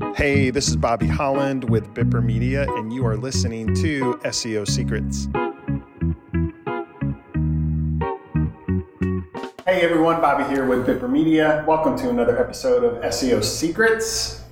Hey, this is Bobby Holland with Bipper Media, and you are listening to SEO Secrets. Hey everyone, Bobby here with Bipper Media. Welcome to another episode of SEO Secrets.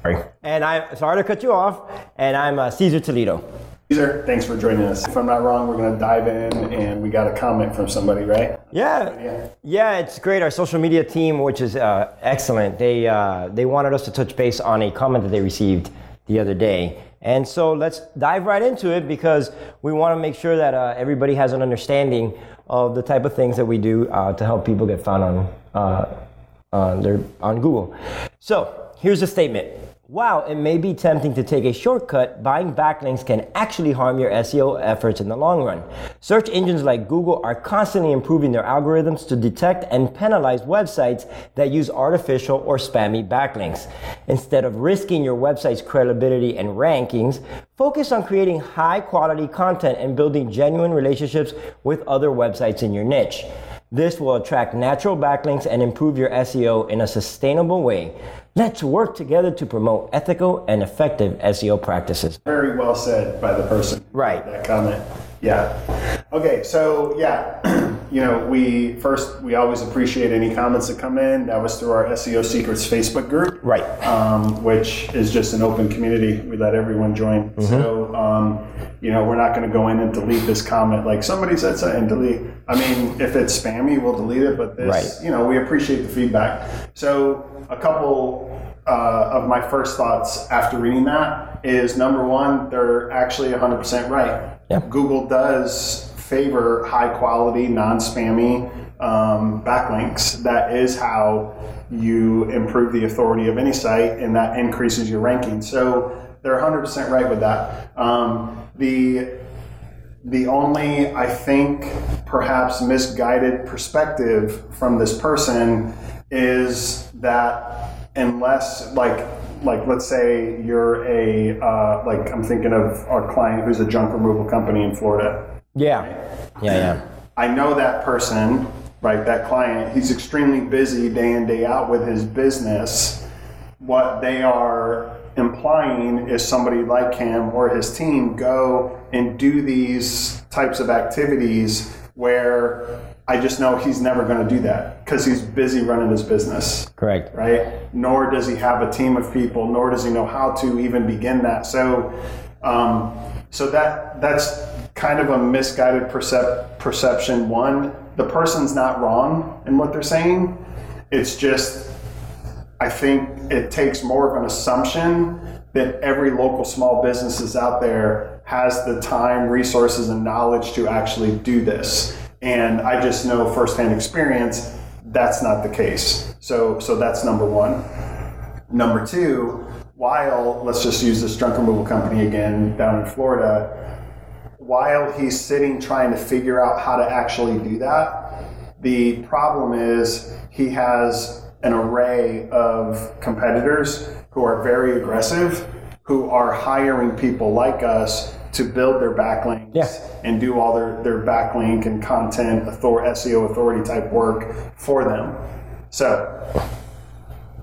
And I'm sorry to cut you off, and I'm uh, Cesar Toledo. Cesar, thanks for joining us. If I'm not wrong, we're going to dive in, and we got a comment from somebody, right? Yeah, yeah, it's great. Our social media team, which is uh, excellent, they uh, they wanted us to touch base on a comment that they received the other day, and so let's dive right into it because we want to make sure that uh, everybody has an understanding of the type of things that we do uh, to help people get found on uh, on their on Google. So here's a statement. While it may be tempting to take a shortcut, buying backlinks can actually harm your SEO efforts in the long run. Search engines like Google are constantly improving their algorithms to detect and penalize websites that use artificial or spammy backlinks. Instead of risking your website's credibility and rankings, focus on creating high quality content and building genuine relationships with other websites in your niche. This will attract natural backlinks and improve your SEO in a sustainable way. Let's work together to promote ethical and effective SEO practices. Very well said by the person. Right. That comment. Yeah. Okay, so yeah, you know, we first we always appreciate any comments that come in. That was through our SEO Secrets Facebook group, Right. Um, which is just an open community. We let everyone join. Mm-hmm. So um, you know, we're not going to go in and delete this comment like somebody said something and delete. I mean, if it's spammy, we'll delete it. But this, Right. you know, we appreciate the feedback. So a couple uh, of my first thoughts after reading that is number one, they're actually 100% right. Yeah. Google does favor high quality, non spammy um, backlinks. That is how you improve the authority of any site, and that increases your ranking. So they're 100% right with that. Um, the the only, I think, perhaps misguided perspective from this person is that unless, like, like let's say you're a, uh, like I'm thinking of our client who's a junk removal company in Florida. Yeah. Yeah, yeah. I know that person, right? That client, he's extremely busy day in, day out with his business. What they are implying is somebody like him or his team go and do these types of activities where I just know he's never going to do that because he's busy running his business Correct. right? Nor does he have a team of people, nor does he know how to even begin that. So, um, so that that's kind of a misguided percep- perception. One, the person's not wrong in what they're saying. It's just, I think it takes more of an assumption that every local small business is out there has the time, resources, and knowledge to actually do this. And I just know firsthand experience that's not the case. So, so that's number one. Number two, while let's just use this junk removal company again down in Florida, while he's sitting trying to figure out how to actually do that, the problem is he has an array of competitors who are very aggressive, who are hiring people like us to build their backlinks Yeah. and do all their, their backlink and content author- SEO authority type work for them. So,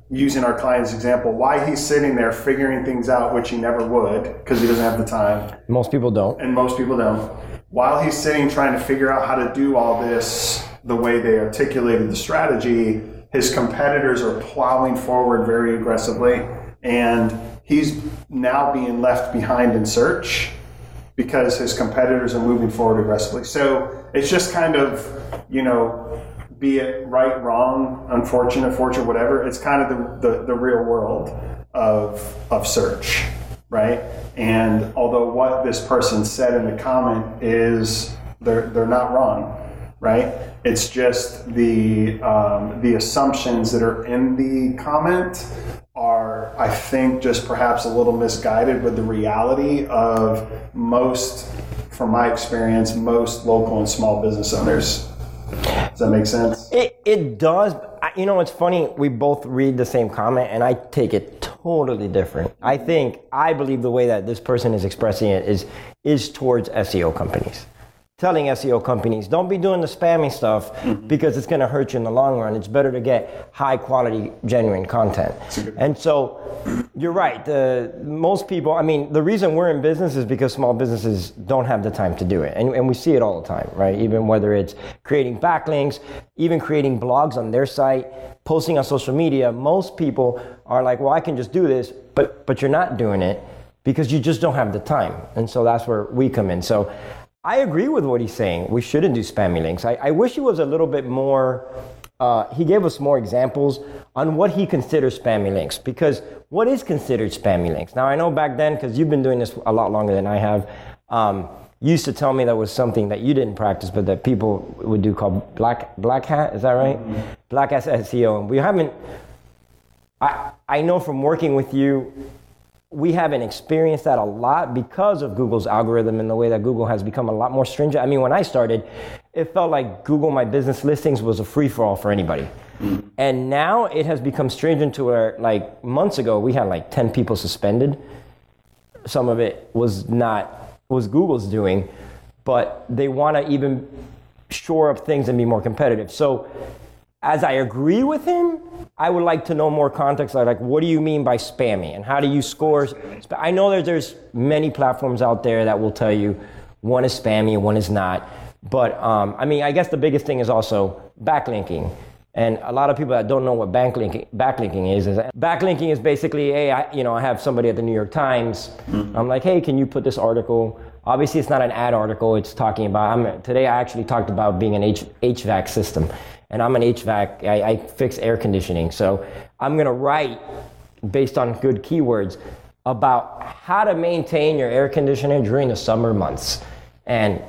using our client's example, why he's sitting there figuring things out, which he never would because he doesn't have the time, Most people don't. and most people don't. While he's sitting trying to figure out how to do all this the way they articulated the strategy, his competitors are plowing forward very aggressively, and he's now being left behind in search because his competitors are moving forward aggressively. So it's just kind of, you know, be it right, wrong, unfortunate, fortunate, whatever. It's kind of the, the, the real world of, of search, right? And although what this person said in the comment is they're, they're not wrong, right? It's just the, um, the assumptions that are in the comment are, I think, just perhaps a little misguided with the reality of most, from my experience, most local and small business owners. Does that make sense? It, it does. You know, it's funny. We both read the same comment, and I take it totally different. I think I believe the way that this person is expressing it is is towards SEO companies. Telling SEO companies, don't be doing the spammy stuff mm-hmm. because it's going to hurt you in the long run. It's better to get high quality, genuine content. And so you're right. The, most people, I mean, the reason we're in business is because small businesses don't have the time to do it. And, and we see it all the time, right? Even whether it's creating backlinks, even creating blogs on their site, posting on social media, most people are like, well, I can just do this, but, but you're not doing it because you just don't have the time. And so that's where we come in. So I agree with what he's saying. We shouldn't do spammy links. I, I wish he was a little bit more, uh, he gave us more examples on what he considers spammy links. Because what is considered spammy links? Now, I know back then, because you've been doing this a lot longer than I have, um, you used to tell me that was something that you didn't practice, but that people would do called black black hat. Is that right? Mm-hmm. Black SEO. And we haven't. I I know from working with you we haven't experienced that a lot because of Google's algorithm and the way that Google has become a lot more stringent. I mean, when I started, it felt like Google My Business listings was a free for all for anybody. And now it has become stringent to where, like, months ago, we had like 10 people suspended. Some of it was not, was Google's doing, but they want to even shore up things and be more competitive. So, as I agree with him, I would like to know more context. Like, what do you mean by spammy, and how do you score? I know that there's many platforms out there that will tell you one is spammy and one is not. But um, I mean, I guess the biggest thing is also backlinking. And a lot of people that don't know what backlinking, backlinking is, is backlinking is basically, hey, I, you know, I have somebody at the New York Times. Mm-hmm. I'm like, hey, can you put this article? Obviously, it's not an ad article. It's talking about. I'm, today, I actually talked about being an H, HVAC system and I'm an HVAC, I, I fix air conditioning. So I'm gonna write based on good keywords about how to maintain your air conditioner during the summer months. And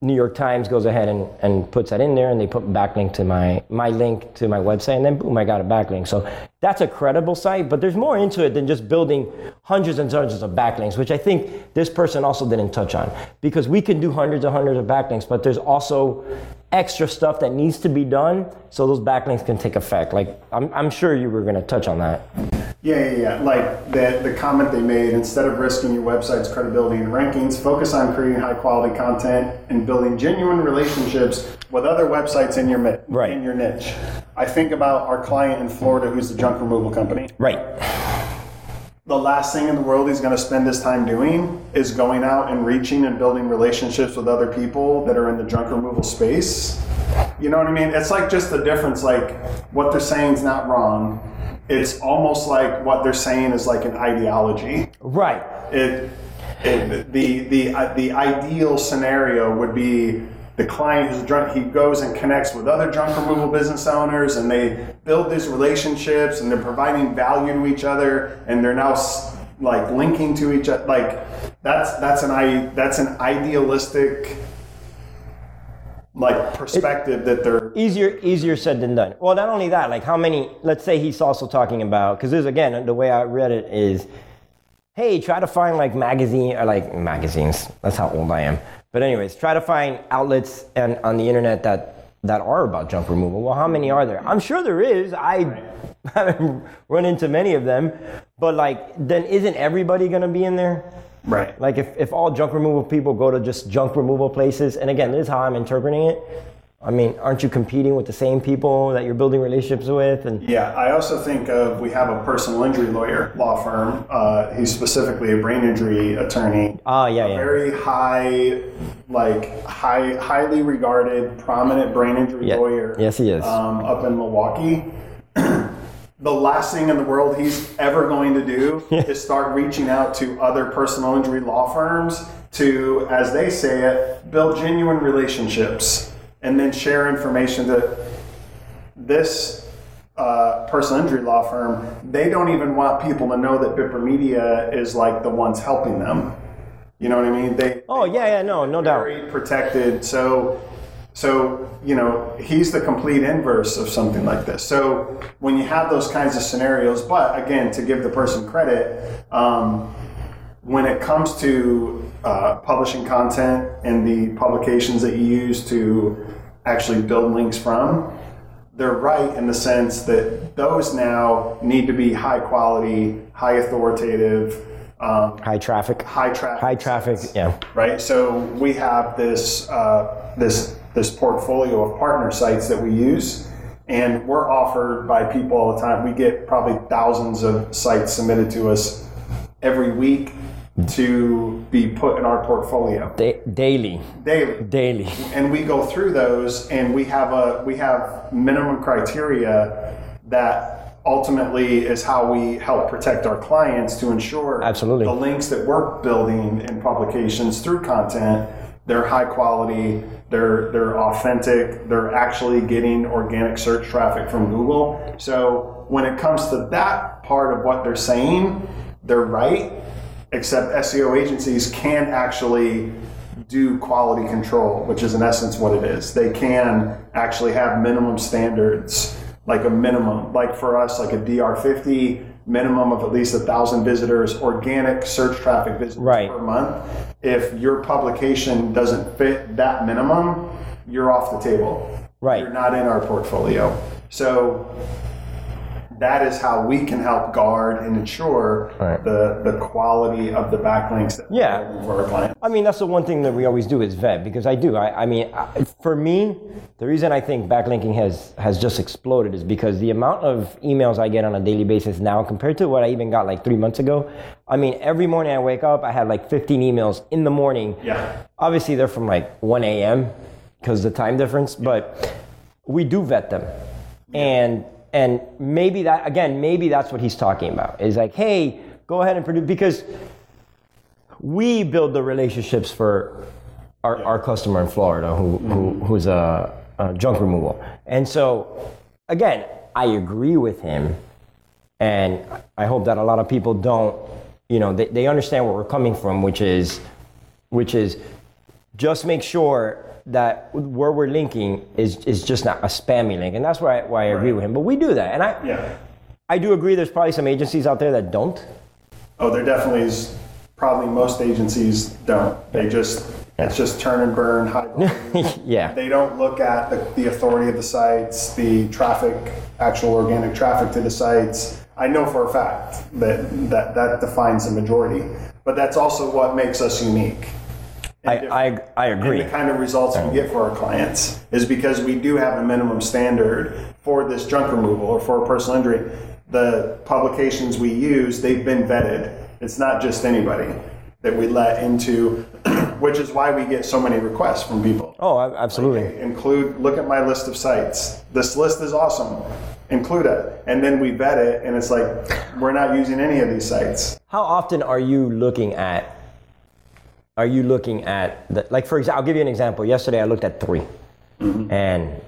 New York Times goes ahead and, and puts that in there and they put backlink to my, my link to my website and then boom, I got a backlink. So that's a credible site, but there's more into it than just building hundreds and hundreds of backlinks, which I think this person also didn't touch on because we can do hundreds and hundreds of backlinks, but there's also extra stuff that needs to be done so those backlinks can take effect. Like I'm, I'm sure you were going to touch on that. Yeah, yeah, yeah. Like the, the comment they made instead of risking your website's credibility and rankings, focus on creating high quality content and building genuine relationships with other websites in your right. in your niche. I think about our client in Florida who's the junk removal company. Right. The last thing in the world he's going to spend his time doing is going out and reaching and building relationships with other people that are in the junk removal space. You know what I mean? It's like just the difference. Like what they're saying is not wrong it's almost like what they're saying is like an ideology. Right. It, it the the uh, the ideal scenario would be the client who's drunk he goes and connects with other junk removal business owners and they build these relationships and they're providing value to each other and they're now like linking to each other like that's that's an i that's an idealistic like perspective it, that they're easier easier said than done. Well, not only that, like how many? Let's say he's also talking about because there's again the way I read it is, hey, try to find like magazine or like magazines. That's how old I am. But anyways, try to find outlets and on the internet that that are about junk removal. Well, how many are there? I'm sure there is. I haven't run into many of them, but like, then isn't everybody going to be in there? Right. Like if, if all junk removal people go to just junk removal places, and again, this is how I'm interpreting it. I mean, aren't you competing with the same people that you're building relationships with? And yeah, I also think of we have a personal injury lawyer law firm. Uh, he's specifically a brain injury attorney. Oh yeah, yeah. Very high, like high, highly regarded, prominent brain injury yeah. lawyer. Yes, he is. Um, up in Milwaukee. the last thing in the world he's ever going to do is start reaching out to other personal injury law firms to, as they say it, build genuine relationships and then share information that this uh, personal injury law firm, they don't even want people to know that Bipper Media is like the ones helping them. You know what I mean? They. Oh they yeah, yeah, no, no doubt. Very protected. So so, you know, he's the complete inverse of something like this. So, when you have those kinds of scenarios, but again, to give the person credit, um, when it comes to uh, publishing content and the publications that you use to actually build links from, they're right in the sense that those now need to be high quality, high authoritative, high traffic. high traffic. High traffic. Yeah. Right. So we have this uh, this this portfolio of partner sites that we use, and we're offered by people all the time. We get probably thousands of sites submitted to us every week to be put in our portfolio Da- daily. daily Daily. and we go through those and we have a we have minimum criteria that ultimately is how we help protect our clients to ensure Absolutely. the links that we're building in publications through content they're high quality. They're they're authentic. They're actually getting organic search traffic from google. So when it comes to that part of what they're saying they're right except SEO agencies can actually do quality control, which is in essence what it is. They can actually have minimum standards, like a minimum, like for us, like a DR50 minimum of at least a thousand visitors, organic search traffic visitors Right. per month. If your publication doesn't fit that minimum, you're off the table. Right. You're not in our portfolio. So that is how we can help guard and ensure Right. the, the quality of the backlinks that Yeah. for our clients. I mean, that's the one thing that we always do is vet because I do. I, I mean, I, for me, the reason I think backlinking has has just exploded is because the amount of emails I get on a daily basis now compared to what I even got like three months ago. I mean, every morning I wake up, I have like 15 emails in the morning. Yeah. Obviously, they're from like 1 a.m. because the time difference, but we do vet them. And and maybe that again, maybe that's what he's talking about. Is like, hey, go ahead and produce because we build the relationships for our, our customer in Florida who, who mm-hmm. who's a, a junk removal. And so again, I agree with him and I hope that a lot of people don't, you know, they, they understand where we're coming from, which is which is just make sure that where we're linking is, is just not a spammy link. And that's why, I- why I agree with him. But we do that. And I, Yeah. I do agree there's probably some agencies out there that don't. Oh, there definitely is. Probably most agencies don't. They just it's just turn and burn. High yeah. they don't look at the, the authority of the sites, the traffic, actual organic traffic to the sites. I know for a fact that that, that defines the majority, but that's also what makes us unique. And I. I, I And agree. the kind of results we get for our clients is because we do have a minimum standard for this junk removal or for a personal injury. The publications we use, they've been vetted. It's not just anybody that we let into, which is why we get so many requests from people. Oh, ab- absolutely. Include, look at my list of sites. This list is awesome. Include it. And then we vet it, and it's like, we're not using any of these sites. How often are you looking at? Are you looking at the, like for example? I'll give you an example. Yesterday I looked at 3 mm-hmm. and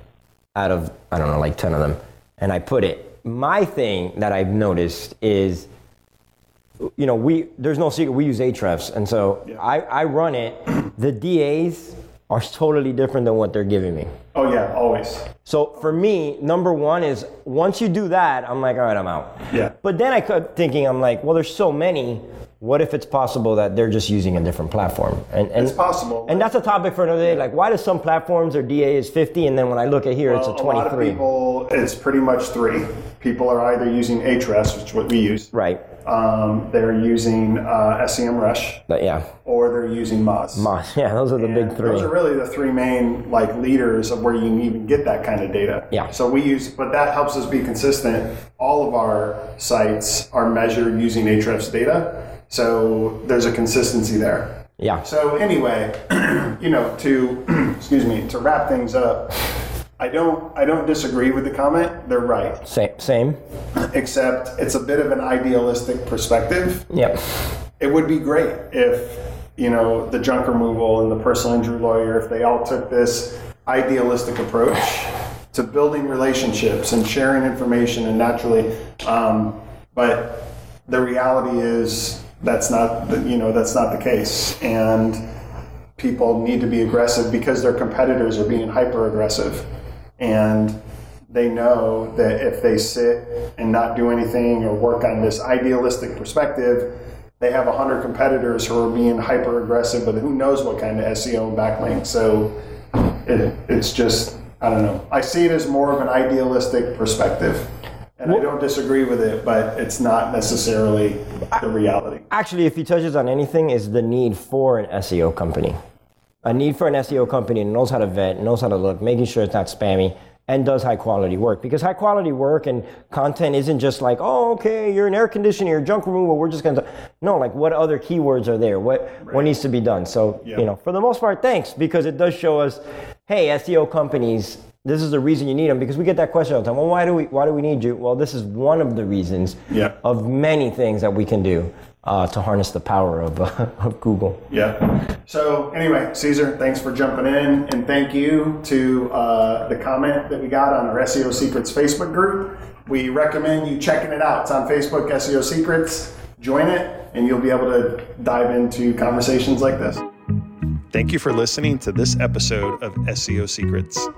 out of I don't know like ten of them, and I put it. My thing that I've noticed is, you know, we there's no secret we use Ahrefs, and so I I run it. The DAs are totally different than what they're giving me. Oh, yeah, always. So for me, number one is once you do that, I'm like, all right, I'm out. Yeah. But then I kept thinking, I'm like, well, there's so many. What if it's possible that they're just using a different platform? And, and It's possible. And that's a topic for another day. Like, why do some platforms or DA is 50, and then when I look at here, it's a Well, lot of people, it's pretty much three. People are either using Ahrefs, which is what we use. right. Um, they're using uh, SEMrush, But yeah, or they're using Moz. Moz. Yeah, those are the big three. Those are really the three main like leaders of where you can even get that kind of data. Yeah. So we use, but that helps us be consistent. All of our sites are measured using Ahrefs data, so there's a consistency there. yeah. So anyway, you know, to excuse me, to wrap things up, I don't I don't disagree with the comment. They're right, Same. Same. except it's a bit of an idealistic perspective. Yep. It would be great if you know the junk removal and the personal injury lawyer if they all took this idealistic approach to building relationships and sharing information and naturally um, but the reality is that's not the, you know that's not the case. And people need to be aggressive because their competitors are being hyper aggressive and they know that if they sit and not do anything or work on this idealistic perspective they have 100 competitors who are being hyper aggressive but who knows what kind of seo and backlink. So it, it's just i don't know. I see it as more of an idealistic perspective And I don't disagree with it, but it's not necessarily the reality. Actually, if he touches on anything, is the need for an SEO company. A need for an SEO company that knows how to vet, knows how to look, making sure it's not spammy, and does high quality work. Because high quality work and content isn't just like, oh, okay, you're an air conditioner, you're junk removal, we're just gonna. No, like what other keywords are there? What what needs to be done? So Yeah. you know, for the most part, thanks because it does show us, hey, SEO companies. This is the reason you need them because we get that question all the time. Well, why do we why do we need you? Well, this is one of the reasons Yeah. of many things that we can do uh, to harness the power of, uh, of Google. Yeah. So anyway, Cesar, thanks for jumping in, and thank you to uh, the comment that we got on our SEO Secrets Facebook group. We recommend you checking it out. It's on Facebook, SEO Secrets. Join it, and you'll be able to dive into conversations like this. Thank you for listening to this episode of SEO Secrets.